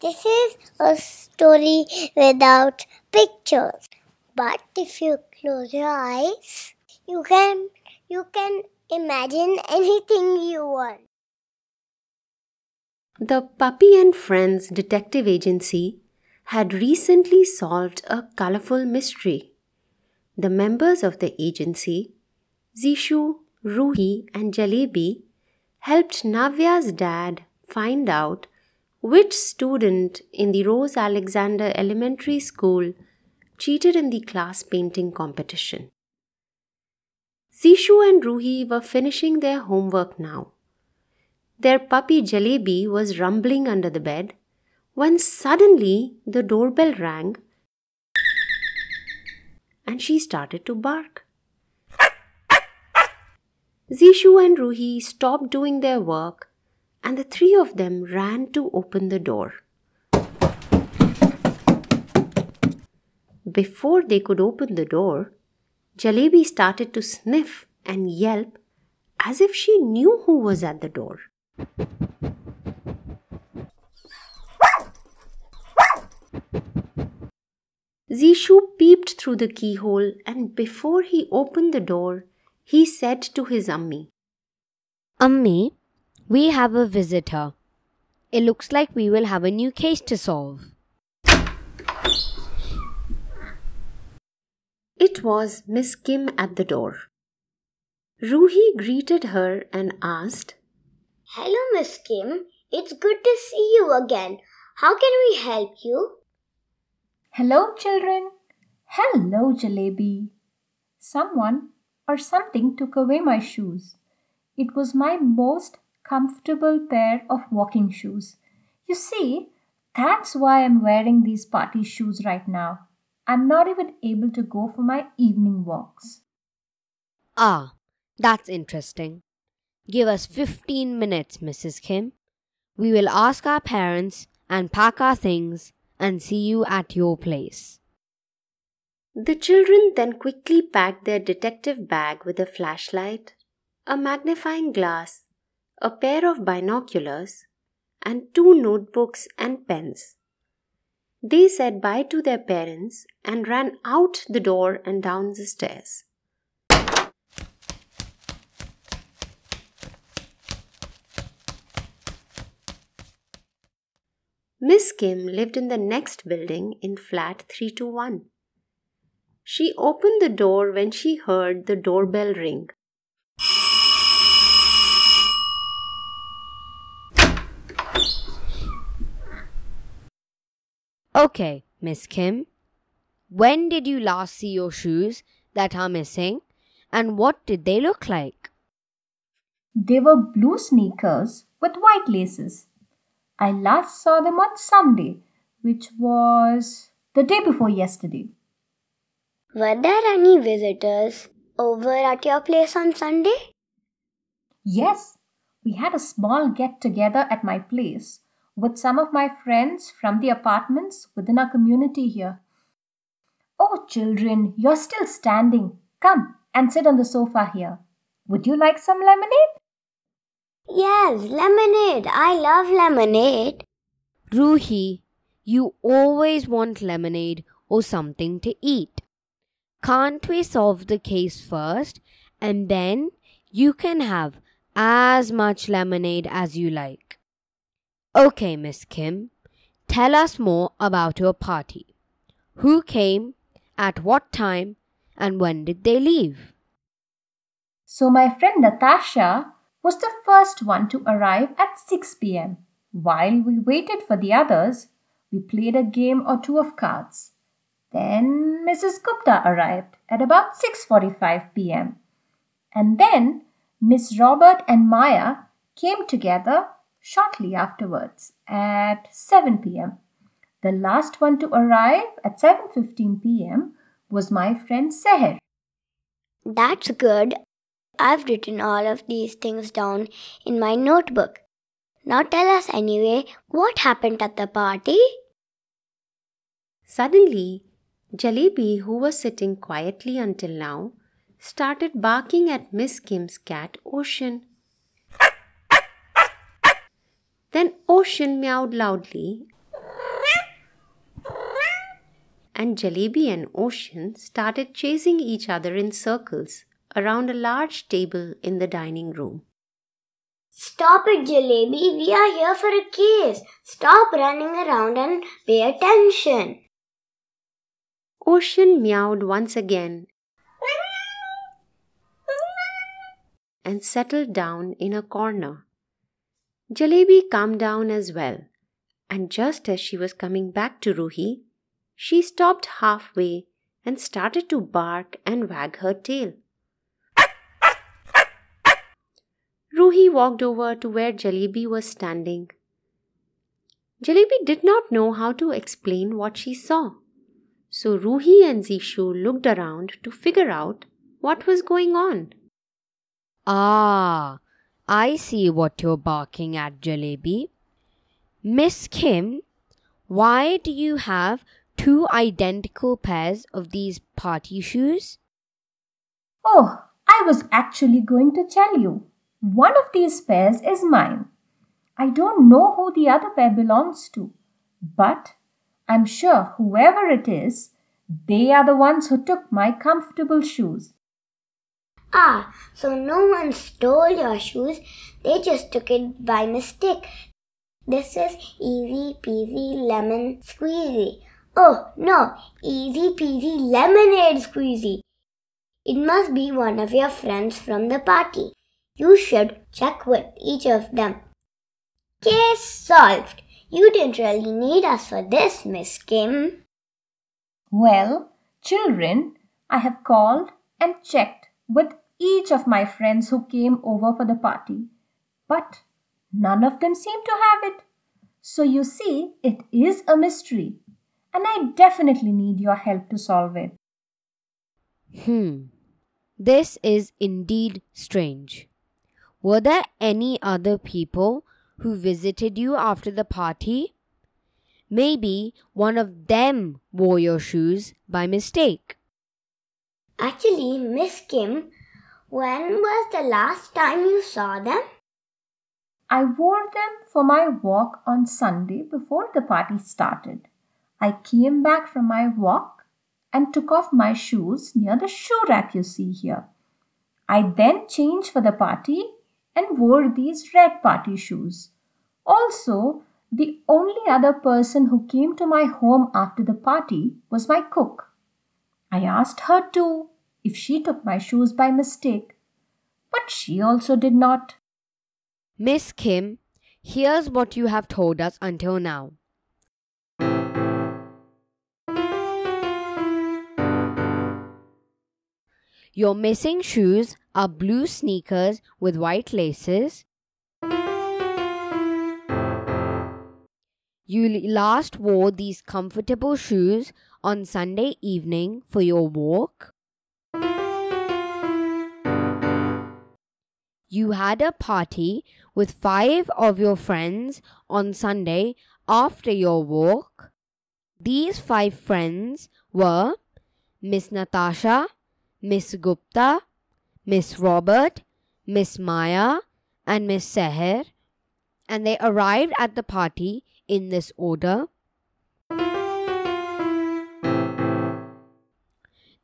This is a story without pictures. But if you close your eyes, you can you can imagine anything you want. The Puppy and Friends Detective Agency had recently solved a colorful mystery. The members of the agency, Zishu, Ruhi, and Jalebi, helped Navya's dad find out which student in the Rose Alexander Elementary School cheated in the class painting competition. Zishu and Ruhi were finishing their homework now. Their puppy Jalebi was rumbling under the bed when suddenly the doorbell rang and she started to bark. Zishu and Ruhi stopped doing their work and the three of them ran to open the door. Before they could open the door, Jalebi started to sniff and yelp as if she knew who was at the door. Zishu peeped through the keyhole and before he opened the door, he said to his ummi, Ummi, we have a visitor. It looks like we will have a new case to solve. It was Miss Kim at the door. Ruhi greeted her and asked, Hello, Miss Kim. It's good to see you again. How can we help you? Hello, children. Hello, Jalebi. Someone or something took away my shoes. It was my most comfortable pair of walking shoes. You see, that's why I'm wearing these party shoes right now. I'm not even able to go for my evening walks. Ah, that's interesting. Give us 15 minutes, Mrs. Kim. We will ask our parents and pack our things and see you at your place. The children then quickly packed their detective bag with a flashlight, a magnifying glass, a pair of binoculars, and two notebooks and pens. They said bye to their parents and ran out the door and down the stairs. Miss Kim lived in the next building in flat 321. She opened the door when she heard the doorbell ring. Okay, Miss Kim. When did you last see your shoes that are missing and what did they look like? They were blue sneakers with white laces. I last saw them on Sunday, which was the day before yesterday. Were there any visitors over at your place on Sunday? Yes, we had a small get together at my place with some of my friends from the apartments within our community here. Oh, children, you're still standing. Come and sit on the sofa here. Would you like some lemonade? Yes, lemonade. I love lemonade. Ruhi, you always want lemonade or something to eat. Can't we solve the case first and then you can have as much lemonade as you like? Okay, Miss Kim, tell us more about your party. Who came, at what time, and when did they leave? So, my friend Natasha was the first one to arrive at 6 pm. While we waited for the others, we played a game or two of cards. Then Mrs. Gupta arrived at about 6:45 p.m. And then Miss Robert and Maya came together shortly afterwards at 7 pm. The last one to arrive at 7:15 pm was my friend Seher. That's good. I've written all of these things down in my notebook. Now tell us anyway what happened at the party. Suddenly, Jalebi, who was sitting quietly until now, started barking at Miss Kim's cat Ocean. Then Ocean meowed loudly and Jalebi and Ocean started chasing each other in circles around a large table in the dining room. Stop it, Jalebi. We are here for a case. Stop running around and pay attention. Ocean meowed once again and settled down in a corner. Jalebi calmed down as well, and just as she was coming back to Ruhi, she stopped halfway and started to bark and wag her tail. Ruhi walked over to where Jalebi was standing. Jalebi did not know how to explain what she saw. So Ruhi and Zishu looked around to figure out what was going on. Ah, I see what you're barking at, Jalebi. Miss Kim, why do you have two identical pairs of these party shoes? Oh, I was actually going to tell you. One of these pairs is mine. I don't know who the other pair belongs to, but I'm sure whoever it is, they are the ones who took my comfortable shoes. Ah, so no one stole your shoes, they just took it by mistake. This is easy peasy lemon squeezy. Oh no, easy peasy lemonade squeezy. It must be one of your friends from the party. You should check with each of them. Case solved. You didn't really need us for this, Miss Kim. Well, children, I have called and checked with each of my friends who came over for the party, but none of them seem to have it. So you see, it is a mystery, and I definitely need your help to solve it. Hmm. This is indeed strange. Were there any other people who visited you after the party? Maybe one of them wore your shoes by mistake. Actually, Miss Kim, when was the last time you saw them? I wore them for my walk on Sunday before the party started. I came back from my walk and took off my shoes near the shoe rack you see here. I then changed for the party and wore these red party shoes. Also, the only other person who came to my home after the party was my cook. I asked her too if she took my shoes by mistake, but she also did not. Miss Kim, here's what you have told us until now. Your missing shoes are blue sneakers with white laces. You last wore these comfortable shoes on Sunday evening for your walk. You had a party with five of your friends on Sunday after your walk. These five friends were Miss Natasha, Miss Gupta, Miss Robert, Miss Maya, and Miss Seher, and they arrived at the party in this order.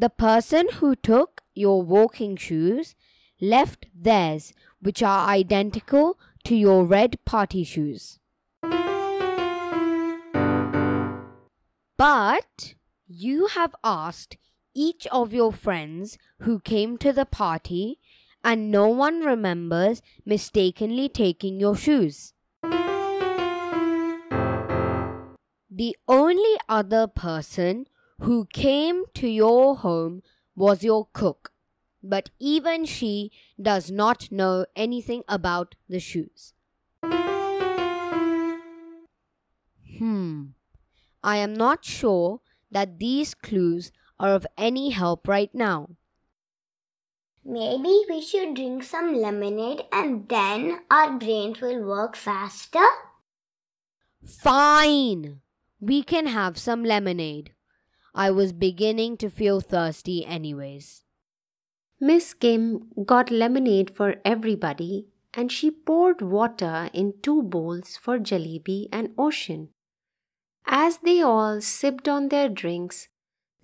The person who took your walking shoes left theirs, which are identical to your red party shoes. But you have asked each of your friends who came to the party, and no one remembers mistakenly taking your shoes. The only other person who came to your home was your cook, but even she does not know anything about the shoes. Hmm, I am not sure that these clues are of any help right now. Maybe we should drink some lemonade and then our brains will work faster. Fine! We can have some lemonade. I was beginning to feel thirsty, anyways. Miss Kim got lemonade for everybody and she poured water in two bowls for Jalebi and Ocean. As they all sipped on their drinks,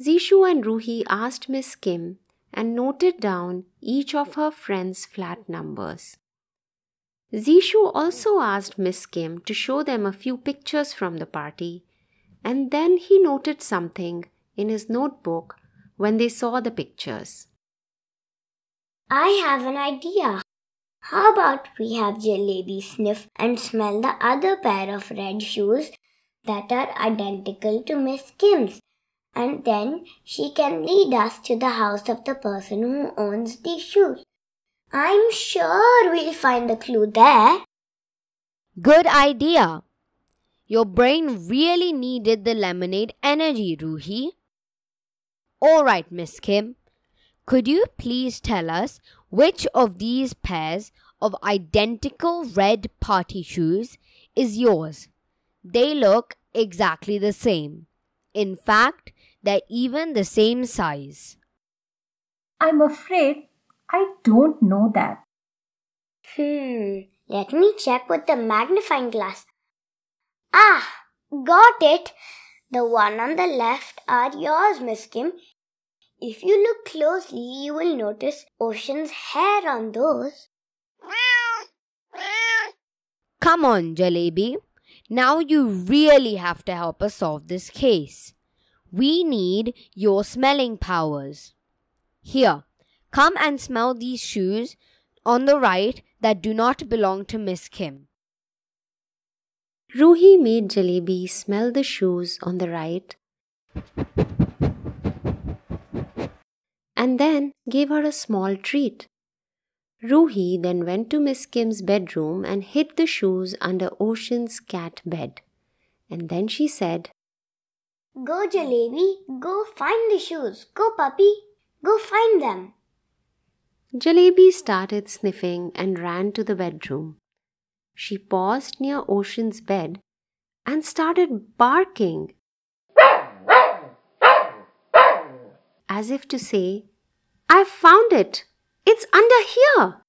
Zishu and Ruhi asked Miss Kim and noted down each of her friends' flat numbers. Zishu also asked Miss Kim to show them a few pictures from the party, and then he noted something in his notebook when they saw the pictures. I have an idea. How about we have Jalebi sniff and smell the other pair of red shoes that are identical to Miss Kim's? And then she can lead us to the house of the person who owns these shoes. I'm sure we'll find a clue there. Good idea. Your brain really needed the lemonade energy, Ruhi. Alright, Miss Kim. Could you please tell us which of these pairs of identical red party shoes is yours? They look exactly the same. In fact, they're even the same size. I'm afraid I don't know that. Hmm, let me check with the magnifying glass. Ah, got it. The one on the left are yours, Miss Kim. If you look closely, you will notice Ocean's hair on those. Come on, Jalebi. Now you really have to help us solve this case. We need your smelling powers. Here, come and smell these shoes on the right that do not belong to Miss Kim. Ruhi made Jalebi smell the shoes on the right and then gave her a small treat. Ruhi then went to Miss Kim's bedroom and hid the shoes under Ocean's cat bed. And then she said, Go, Jalebi, go find the shoes. Go, puppy, go find them. Jalebi started sniffing and ran to the bedroom. She paused near Ocean's bed and started barking as if to say, I've found it. It's under here.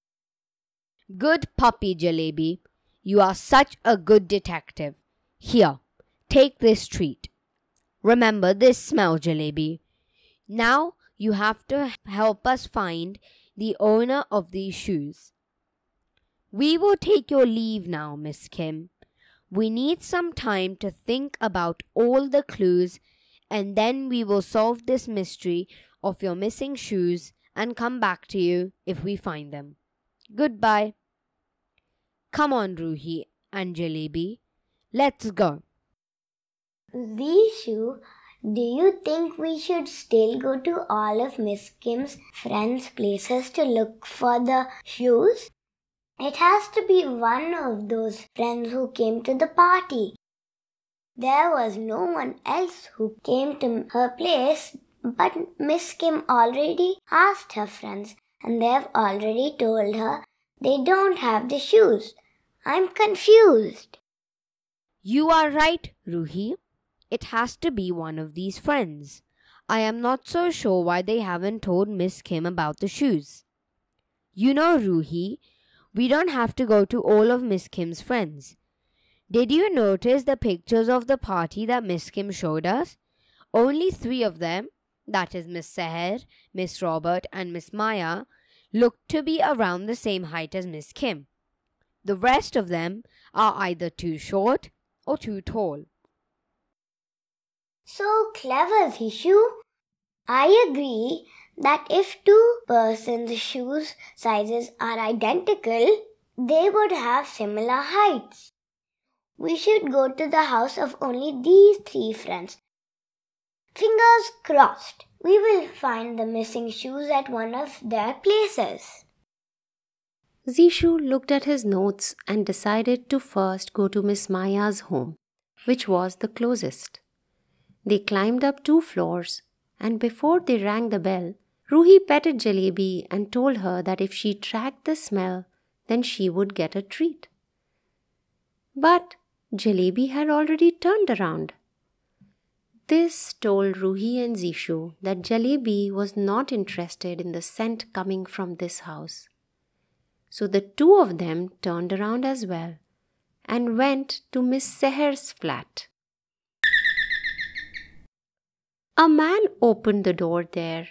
Good puppy, Jalebi. You are such a good detective. Here, take this treat. Remember this smell, Jalebi. Now you have to help us find the owner of these shoes. We will take your leave now, Miss Kim. We need some time to think about all the clues and then we will solve this mystery of your missing shoes and come back to you if we find them. Goodbye. Come on, Ruhi and Jalebi. Let's go. Zishu, do you think we should still go to all of Miss Kim's friends' places to look for the shoes? It has to be one of those friends who came to the party. There was no one else who came to her place, but Miss Kim already asked her friends, and they've already told her they don't have the shoes. I'm confused. You are right, Ruhi. It has to be one of these friends. I am not so sure why they haven't told Miss Kim about the shoes. You know, Ruhi, we don't have to go to all of Miss Kim's friends. Did you notice the pictures of the party that Miss Kim showed us? Only three of them, that is Miss Seher, Miss Robert, and Miss Maya, looked to be around the same height as Miss Kim. The rest of them are either too short or too tall. So clever, Zishu. I agree that if two persons' shoes sizes are identical, they would have similar heights. We should go to the house of only these three friends. Fingers crossed, we will find the missing shoes at one of their places. Zishu looked at his notes and decided to first go to Miss Maya's home, which was the closest. They climbed up two floors, and before they rang the bell, Ruhi petted Jalebi and told her that if she tracked the smell, then she would get a treat. But Jalebi had already turned around. This told Ruhi and Zishu that Jalebi was not interested in the scent coming from this house. So the two of them turned around as well and went to Miss Seher's flat. A man opened the door there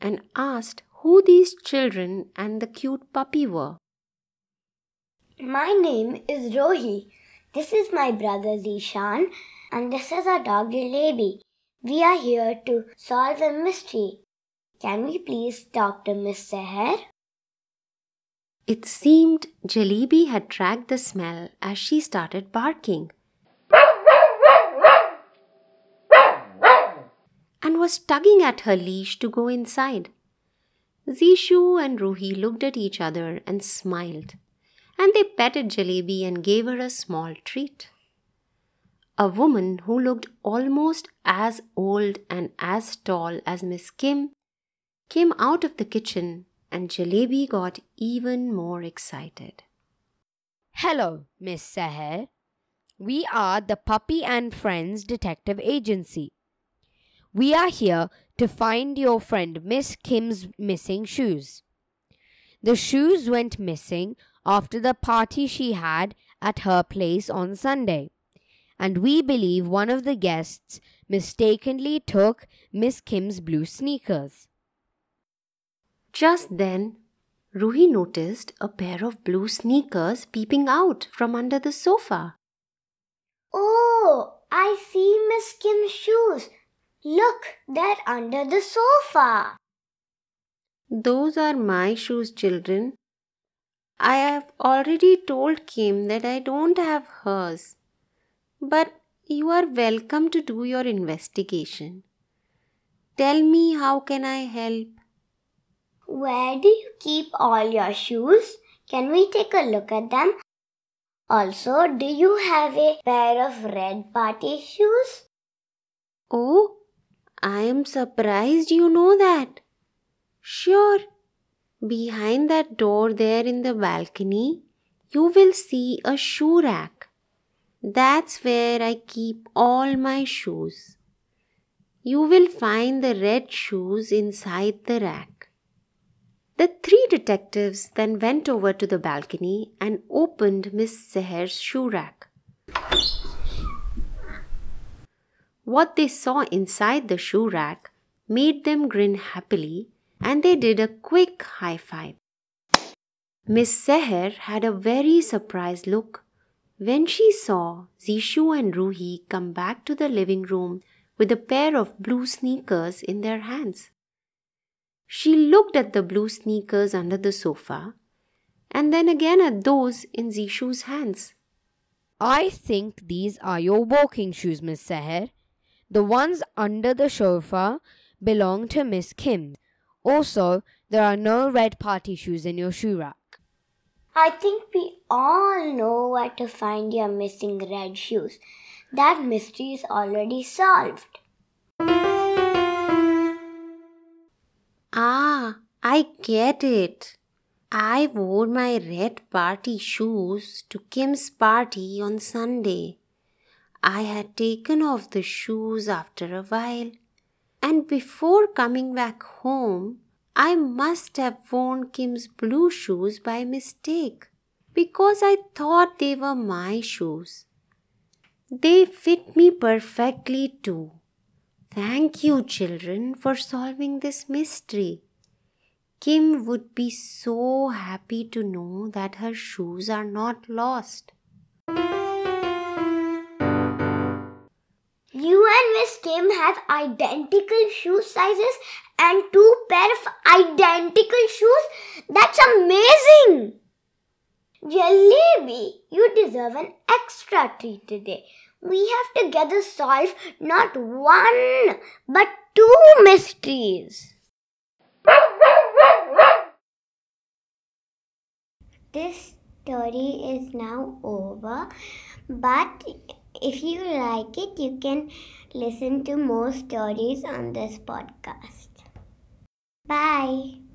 and asked who these children and the cute puppy were. My name is Rohi. This is my brother Zishan, and this is our dog Jalebi. We are here to solve a mystery. Can we please talk to Miss Seher? It seemed Jalebi had tracked the smell as she started barking and was tugging at her leash to go inside. Zishu and Ruhi looked at each other and smiled, and they petted Jalebi and gave her a small treat. A woman who looked almost as old and as tall as Miss Kim came out of the kitchen and Jalebi got even more excited. Hello, Miss Seher. We are the Puppy and Friends Detective Agency. We are here to find your friend Miss Kim's missing shoes. The shoes went missing after the party she had at her place on Sunday, and we believe one of the guests mistakenly took Miss Kim's blue sneakers. Just then, Ruhi noticed a pair of blue sneakers peeping out from under the sofa. Oh, I see Miss Kim's shoes. Look, they're under the sofa. Those are my shoes, children. I have already told Kim that I don't have hers. But you are welcome to do your investigation. Tell me how can I help? Where do you keep all your shoes? Can we take a look at them? Also, do you have a pair of red party shoes? Oh, I am surprised you know that. Sure, behind that door there in the balcony, you will see a shoe rack. That's where I keep all my shoes. You will find the red shoes inside the rack. The three detectives then went over to the balcony and opened Miss Seher's shoe rack. What they saw inside the shoe rack made them grin happily and they did a quick high five. Miss Seher had a very surprised look when she saw Zishu and Ruhi come back to the living room with a pair of blue sneakers in their hands. She looked at the blue sneakers under the sofa and then again at those in Zishu's hands. I think these are your walking shoes, Miss Seher. The ones under the sofa belong to Miss Kim. Also, there are no red party shoes in your shoe rack. I think we all know where to find your missing red shoes. That mystery is already solved. Ah, I get it. I wore my red party shoes to Kim's party on Sunday. I had taken off the shoes after a while, and before coming back home, I must have worn Kim's blue shoes by mistake because I thought they were my shoes. They fit me perfectly too. Thank you, children, for solving this mystery. Kim would be so happy to know that her shoes are not lost. You and Miss Kim have identical shoe sizes and two pair of identical shoes. That's amazing! Jalebi, you deserve an extra treat today we have together solve not one but two mysteries. This story is now over, but if you like it, you can listen to more stories on this podcast. Bye.